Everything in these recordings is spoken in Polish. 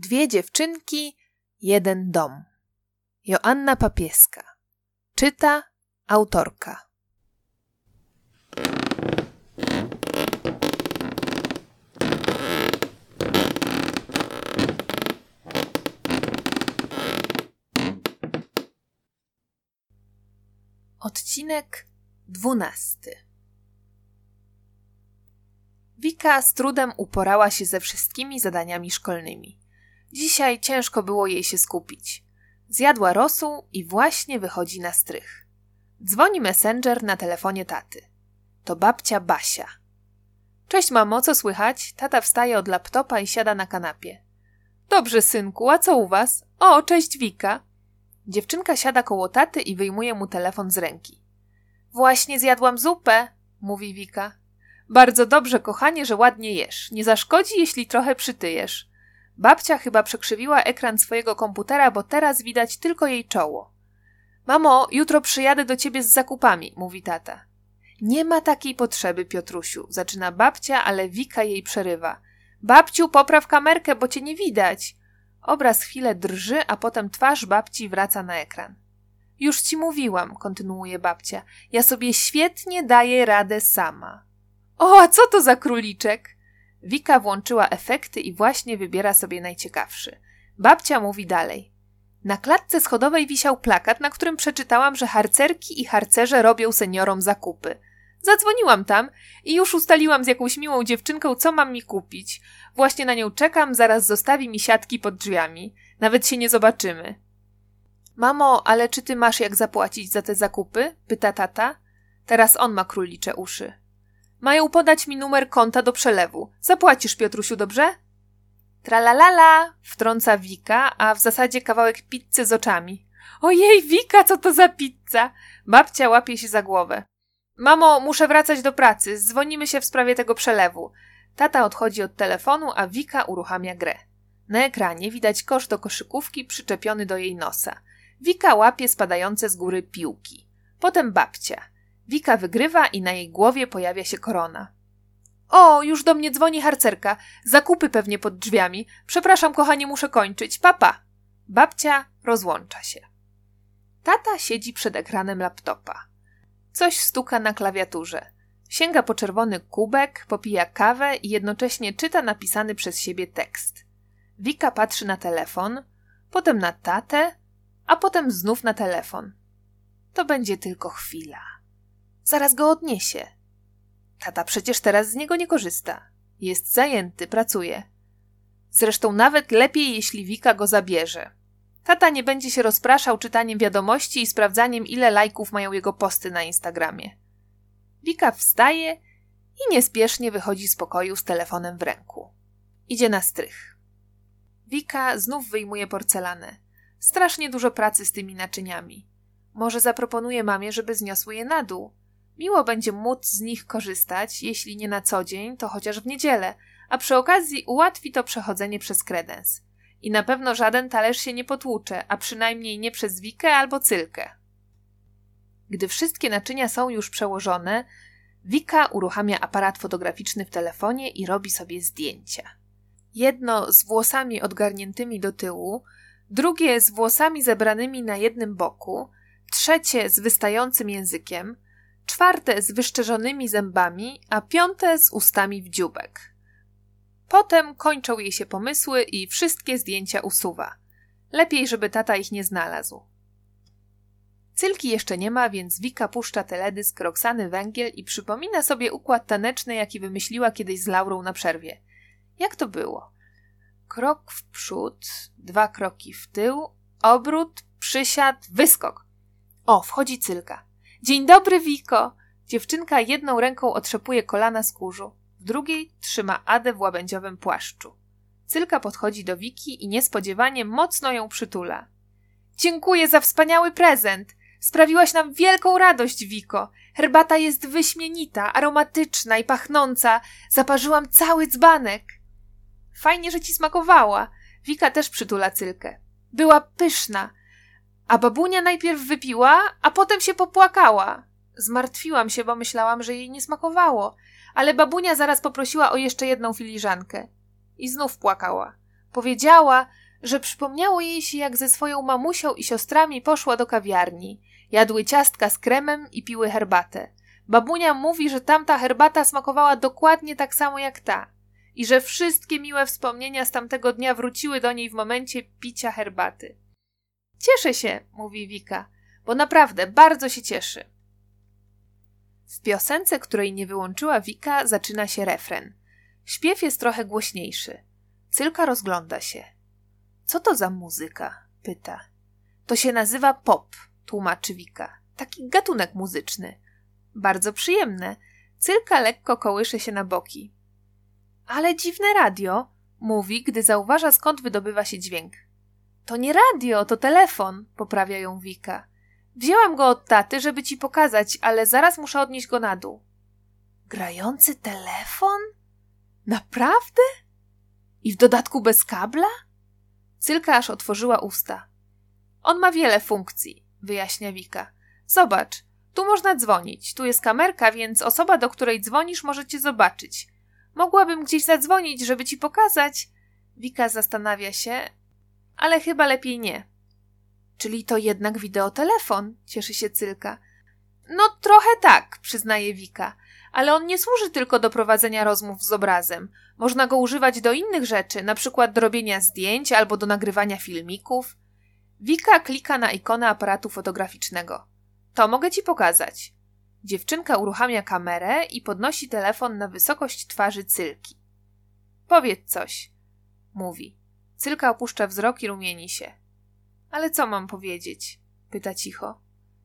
Dwie dziewczynki, jeden dom. Joanna Papieska. Czyta autorka. Odcinek dwunasty. Wika z trudem uporała się ze wszystkimi zadaniami szkolnymi. Dzisiaj ciężko było jej się skupić. Zjadła rosół i właśnie wychodzi na strych. Dzwoni messenger na telefonie taty. To babcia Basia. Cześć mamo, co słychać? Tata wstaje od laptopa i siada na kanapie. Dobrze, synku, a co u was? O, cześć Wika. Dziewczynka siada koło taty i wyjmuje mu telefon z ręki. Właśnie zjadłam zupę, mówi Wika. Bardzo dobrze, kochanie, że ładnie jesz. Nie zaszkodzi, jeśli trochę przytyjesz. Babcia chyba przekrzywiła ekran swojego komputera, bo teraz widać tylko jej czoło. Mamo, jutro przyjadę do ciebie z zakupami, mówi tata. Nie ma takiej potrzeby, Piotrusiu, zaczyna babcia, ale Wika jej przerywa. Babciu, popraw kamerkę, bo cię nie widać. Obraz chwilę drży, a potem twarz babci wraca na ekran. Już ci mówiłam, kontynuuje babcia. Ja sobie świetnie daję radę sama. O, a co to za króliczek? Wika włączyła efekty i właśnie wybiera sobie najciekawszy. Babcia mówi dalej. Na klatce schodowej wisiał plakat, na którym przeczytałam, że harcerki i harcerze robią seniorom zakupy. Zadzwoniłam tam i już ustaliłam z jakąś miłą dziewczynką, co mam mi kupić. Właśnie na nią czekam, zaraz zostawi mi siatki pod drzwiami. Nawet się nie zobaczymy. Mamo, ale czy ty masz jak zapłacić za te zakupy? pyta tata. Teraz on ma królicze uszy. Mają podać mi numer konta do przelewu. Zapłacisz, Piotrusiu, dobrze? Tralalala! wtrąca Wika, a w zasadzie kawałek pizzy z oczami. Ojej, Wika, co to za pizza? Babcia łapie się za głowę. Mamo, muszę wracać do pracy. Dzwonimy się w sprawie tego przelewu. Tata odchodzi od telefonu, a Wika uruchamia grę. Na ekranie widać kosz do koszykówki przyczepiony do jej nosa. Wika łapie spadające z góry piłki. Potem babcia. Wika wygrywa i na jej głowie pojawia się korona. O, już do mnie dzwoni harcerka. Zakupy pewnie pod drzwiami. Przepraszam, kochanie, muszę kończyć. Papa. Babcia rozłącza się. Tata siedzi przed ekranem laptopa. Coś stuka na klawiaturze. Sięga po czerwony kubek, popija kawę i jednocześnie czyta napisany przez siebie tekst. Wika patrzy na telefon, potem na tatę, a potem znów na telefon. To będzie tylko chwila. Zaraz go odniesie. Tata przecież teraz z niego nie korzysta. Jest zajęty, pracuje. Zresztą nawet lepiej, jeśli Wika go zabierze. Tata nie będzie się rozpraszał czytaniem wiadomości i sprawdzaniem, ile lajków mają jego posty na Instagramie. Wika wstaje i niespiesznie wychodzi z pokoju z telefonem w ręku. Idzie na strych. Wika znów wyjmuje porcelanę. Strasznie dużo pracy z tymi naczyniami. Może zaproponuje mamie, żeby zniosły je na dół. Miło będzie móc z nich korzystać, jeśli nie na co dzień, to chociaż w niedzielę, a przy okazji ułatwi to przechodzenie przez kredens. I na pewno żaden talerz się nie potłucze, a przynajmniej nie przez Wikę albo Cylkę. Gdy wszystkie naczynia są już przełożone, Wika uruchamia aparat fotograficzny w telefonie i robi sobie zdjęcia. Jedno z włosami odgarniętymi do tyłu, drugie z włosami zebranymi na jednym boku, trzecie z wystającym językiem, czwarte z wyszczerzonymi zębami, a piąte z ustami w dziubek. Potem kończą jej się pomysły i wszystkie zdjęcia usuwa. Lepiej, żeby tata ich nie znalazł. Cylki jeszcze nie ma, więc Wika puszcza teledysk Roxany Węgiel i przypomina sobie układ taneczny, jaki wymyśliła kiedyś z Laurą na przerwie. Jak to było? Krok w przód, dwa kroki w tył, obrót, przysiad, wyskok. O, wchodzi Cylka. Dzień dobry, Wiko! Dziewczynka jedną ręką otrzepuje kolana z kurzu, w drugiej trzyma Adę w łabędziowym płaszczu. Cylka podchodzi do Wiki i niespodziewanie mocno ją przytula. Dziękuję za wspaniały prezent! Sprawiłaś nam wielką radość, Wiko. Herbata jest wyśmienita, aromatyczna i pachnąca. Zaparzyłam cały dzbanek. Fajnie, że ci smakowała. Wika też przytula Cylkę. Była pyszna. A babunia najpierw wypiła, a potem się popłakała. Zmartwiłam się, bo myślałam, że jej nie smakowało, ale babunia zaraz poprosiła o jeszcze jedną filiżankę. I znów płakała. Powiedziała, że przypomniało jej się, jak ze swoją mamusią i siostrami poszła do kawiarni. Jadły ciastka z kremem i piły herbatę. Babunia mówi, że tamta herbata smakowała dokładnie tak samo jak ta i że wszystkie miłe wspomnienia z tamtego dnia wróciły do niej w momencie picia herbaty. Cieszę się, mówi Wika, bo naprawdę bardzo się cieszy. W piosence, której nie wyłączyła Wika, zaczyna się refren. Śpiew jest trochę głośniejszy. Cylka rozgląda się. Co to za muzyka? pyta. To się nazywa pop, tłumaczy Wika. Taki gatunek muzyczny. Bardzo przyjemne. Cylka lekko kołysze się na boki. Ale dziwne radio, mówi, gdy zauważa skąd wydobywa się dźwięk. To nie radio, to telefon, poprawia ją Wika. Wzięłam go od taty, żeby ci pokazać, ale zaraz muszę odnieść go na dół. Grający telefon? Naprawdę? I w dodatku bez kabla? Cylka aż otworzyła usta. On ma wiele funkcji, wyjaśnia Wika. Zobacz, tu można dzwonić, tu jest kamerka, więc osoba, do której dzwonisz, może cię zobaczyć. Mogłabym gdzieś zadzwonić, żeby ci pokazać. Wika zastanawia się, ale chyba lepiej nie. Czyli to jednak wideotelefon, cieszy się Cylka. No trochę tak, przyznaje Wika, ale on nie służy tylko do prowadzenia rozmów z obrazem. Można go używać do innych rzeczy, na przykład do robienia zdjęć albo do nagrywania filmików. Wika klika na ikonę aparatu fotograficznego. To mogę ci pokazać. Dziewczynka uruchamia kamerę i podnosi telefon na wysokość twarzy Cylki. Powiedz coś, mówi. Cylka opuszcza wzrok i rumieni się. Ale co mam powiedzieć? pyta cicho.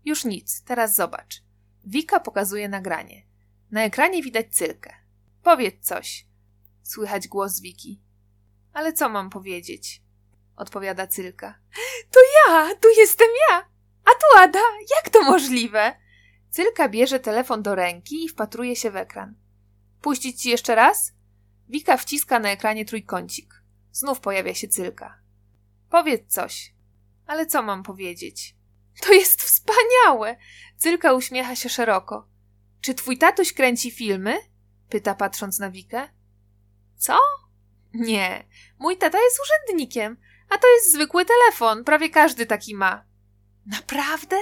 Już nic, teraz zobacz. Wika pokazuje nagranie. Na ekranie widać Cylkę. Powiedz coś. Słychać głos Wiki. Ale co mam powiedzieć? Odpowiada Cylka. To ja! Tu jestem ja! A tu Ada! Jak to możliwe? Cylka bierze telefon do ręki i wpatruje się w ekran. Puścić ci jeszcze raz? Wika wciska na ekranie trójkącik. Znów pojawia się Cylka. Powiedz coś. Ale co mam powiedzieć? To jest wspaniałe! Cylka uśmiecha się szeroko. Czy twój tatuś kręci filmy? Pyta patrząc na Wikę. Co? Nie. Mój tata jest urzędnikiem, a to jest zwykły telefon. Prawie każdy taki ma. Naprawdę?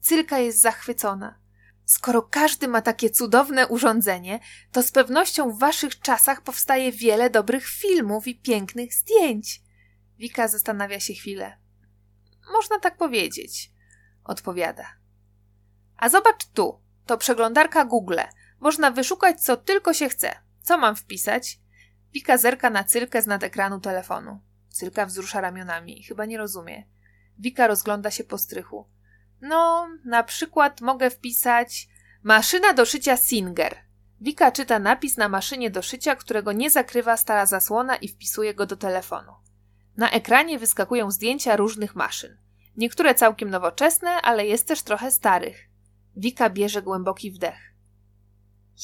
Cylka jest zachwycona. Skoro każdy ma takie cudowne urządzenie, to z pewnością w waszych czasach powstaje wiele dobrych filmów i pięknych zdjęć. Wika zastanawia się chwilę. Można tak powiedzieć, odpowiada. A zobacz tu, to przeglądarka Google. Można wyszukać co tylko się chce. Co mam wpisać? Wika zerka na cylkę z nad ekranu telefonu. Cylka wzrusza ramionami. Chyba nie rozumie. Wika rozgląda się po strychu. No, na przykład mogę wpisać maszyna do szycia Singer. Wika czyta napis na maszynie do szycia, którego nie zakrywa stara zasłona i wpisuje go do telefonu. Na ekranie wyskakują zdjęcia różnych maszyn. Niektóre całkiem nowoczesne, ale jest też trochę starych. Wika bierze głęboki wdech.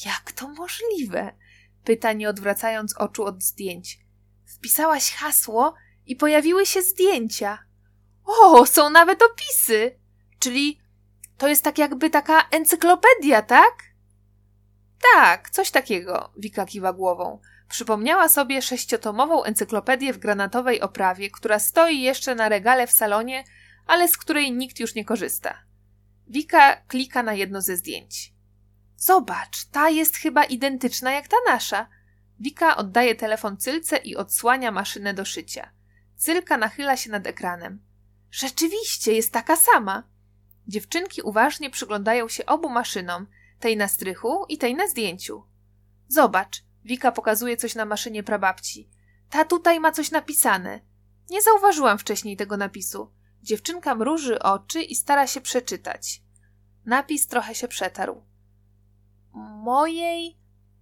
Jak to możliwe? Pyta nie odwracając oczu od zdjęć. Wpisałaś hasło i pojawiły się zdjęcia. O, są nawet opisy! Czyli to jest tak jakby taka encyklopedia, tak? Tak, coś takiego, Wika kiwa głową. Przypomniała sobie sześciotomową encyklopedię w granatowej oprawie, która stoi jeszcze na regale w salonie, ale z której nikt już nie korzysta. Wika klika na jedno ze zdjęć. Zobacz, ta jest chyba identyczna jak ta nasza. Wika oddaje telefon Cylce i odsłania maszynę do szycia. Cylka nachyla się nad ekranem. Rzeczywiście jest taka sama. Dziewczynki uważnie przyglądają się obu maszynom, tej na strychu i tej na zdjęciu. Zobacz, Wika pokazuje coś na maszynie prababci. Ta tutaj ma coś napisane. Nie zauważyłam wcześniej tego napisu. Dziewczynka mruży oczy i stara się przeczytać. Napis trochę się przetarł. Mojej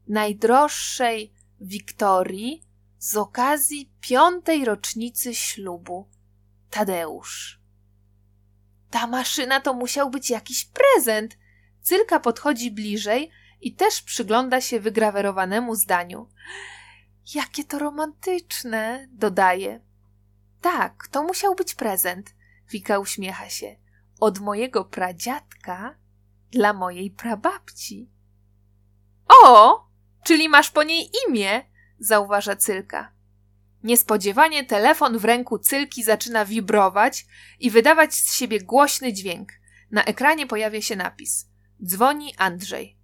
najdroższej Wiktorii z okazji piątej rocznicy ślubu. Tadeusz. Ta maszyna to musiał być jakiś prezent. Cylka podchodzi bliżej i też przygląda się wygrawerowanemu zdaniu. Jakie to romantyczne, dodaje. Tak, to musiał być prezent. Wika uśmiecha się. Od mojego pradziadka dla mojej prababci. O, czyli masz po niej imię, zauważa Cylka. Niespodziewanie telefon w ręku Cylki zaczyna wibrować i wydawać z siebie głośny dźwięk. Na ekranie pojawia się napis. Dzwoni Andrzej.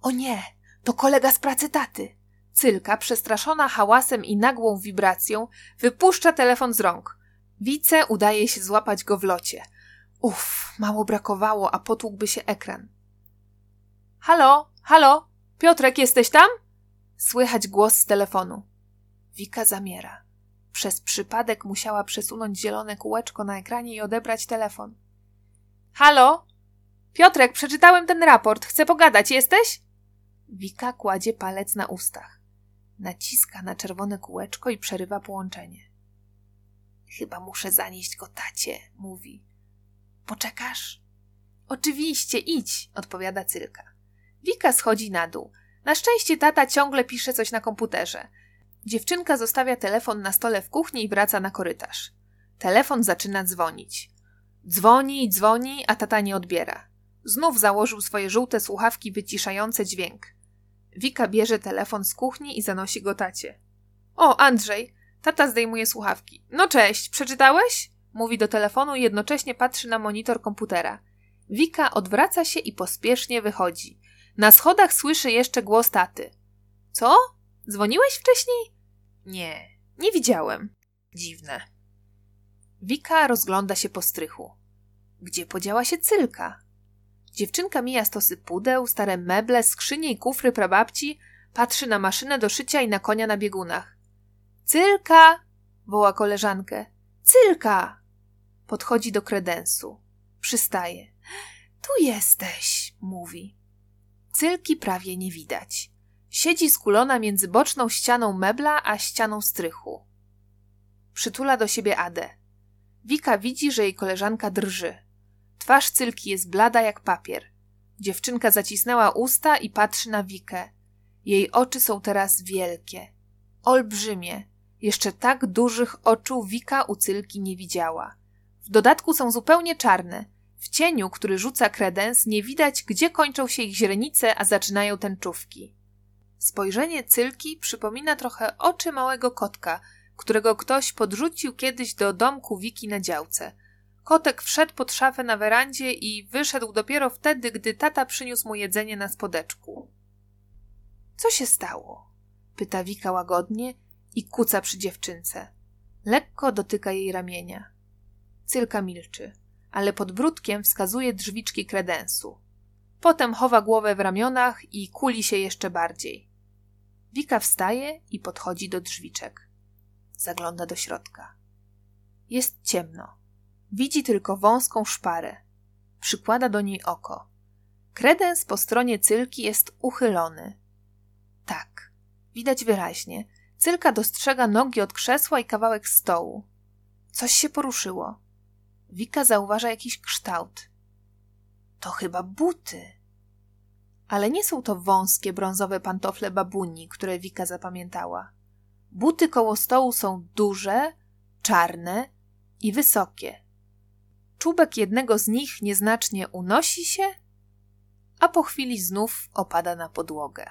O nie, to kolega z pracy taty. Cylka, przestraszona hałasem i nagłą wibracją, wypuszcza telefon z rąk. Wice udaje się złapać go w locie. Uff, mało brakowało, a potłukłby się ekran. Halo, halo, Piotrek, jesteś tam? Słychać głos z telefonu. Wika zamiera. Przez przypadek musiała przesunąć zielone kółeczko na ekranie i odebrać telefon. Halo? Piotrek, przeczytałem ten raport. Chcę pogadać. Jesteś? Wika kładzie palec na ustach. Naciska na czerwone kółeczko i przerywa połączenie. Chyba muszę zanieść go tacie, mówi. Poczekasz? Oczywiście, idź, odpowiada Cylka. Wika schodzi na dół. Na szczęście tata ciągle pisze coś na komputerze. Dziewczynka zostawia telefon na stole w kuchni i wraca na korytarz. Telefon zaczyna dzwonić. Dzwoni i dzwoni, a tata nie odbiera. Znów założył swoje żółte słuchawki wyciszające dźwięk. Wika bierze telefon z kuchni i zanosi go tacie. O, Andrzej! Tata zdejmuje słuchawki. No cześć, przeczytałeś? Mówi do telefonu i jednocześnie patrzy na monitor komputera. Wika odwraca się i pospiesznie wychodzi. Na schodach słyszy jeszcze głos taty. Co? Dzwoniłeś wcześniej? Nie, nie widziałem. Dziwne. Wika rozgląda się po strychu. Gdzie podziała się cylka? Dziewczynka mija stosy pudeł, stare meble, skrzynie i kufry prababci, patrzy na maszynę do szycia i na konia na biegunach. Cylka! woła koleżankę. Cylka! Podchodzi do kredensu. Przystaje. Tu jesteś, mówi. Cylki prawie nie widać. Siedzi skulona między boczną ścianą mebla a ścianą strychu. Przytula do siebie Adę. Wika widzi, że jej koleżanka drży. Twarz Cylki jest blada jak papier. Dziewczynka zacisnęła usta i patrzy na Wikę. Jej oczy są teraz wielkie. Olbrzymie. Jeszcze tak dużych oczu Wika u Cylki nie widziała. W dodatku są zupełnie czarne. W cieniu, który rzuca kredens, nie widać, gdzie kończą się ich źrenice, a zaczynają tęczówki. Spojrzenie Cylki przypomina trochę oczy małego kotka, którego ktoś podrzucił kiedyś do domku Wiki na działce. Kotek wszedł pod szafę na werandzie i wyszedł dopiero wtedy, gdy tata przyniósł mu jedzenie na spodeczku. Co się stało? pyta Wika łagodnie i kuca przy dziewczynce. Lekko dotyka jej ramienia. Cylka milczy, ale pod brudkiem wskazuje drzwiczki kredensu. Potem chowa głowę w ramionach i kuli się jeszcze bardziej. Wika wstaje i podchodzi do drzwiczek. Zagląda do środka. Jest ciemno. Widzi tylko wąską szparę. Przykłada do niej oko. Kredens po stronie cylki jest uchylony. Tak, widać wyraźnie. Cylka dostrzega nogi od krzesła i kawałek stołu. Coś się poruszyło. Wika zauważa jakiś kształt. To chyba buty. Ale nie są to wąskie brązowe pantofle babuni, które Wika zapamiętała. Buty koło stołu są duże, czarne i wysokie. Czubek jednego z nich nieznacznie unosi się, a po chwili znów opada na podłogę.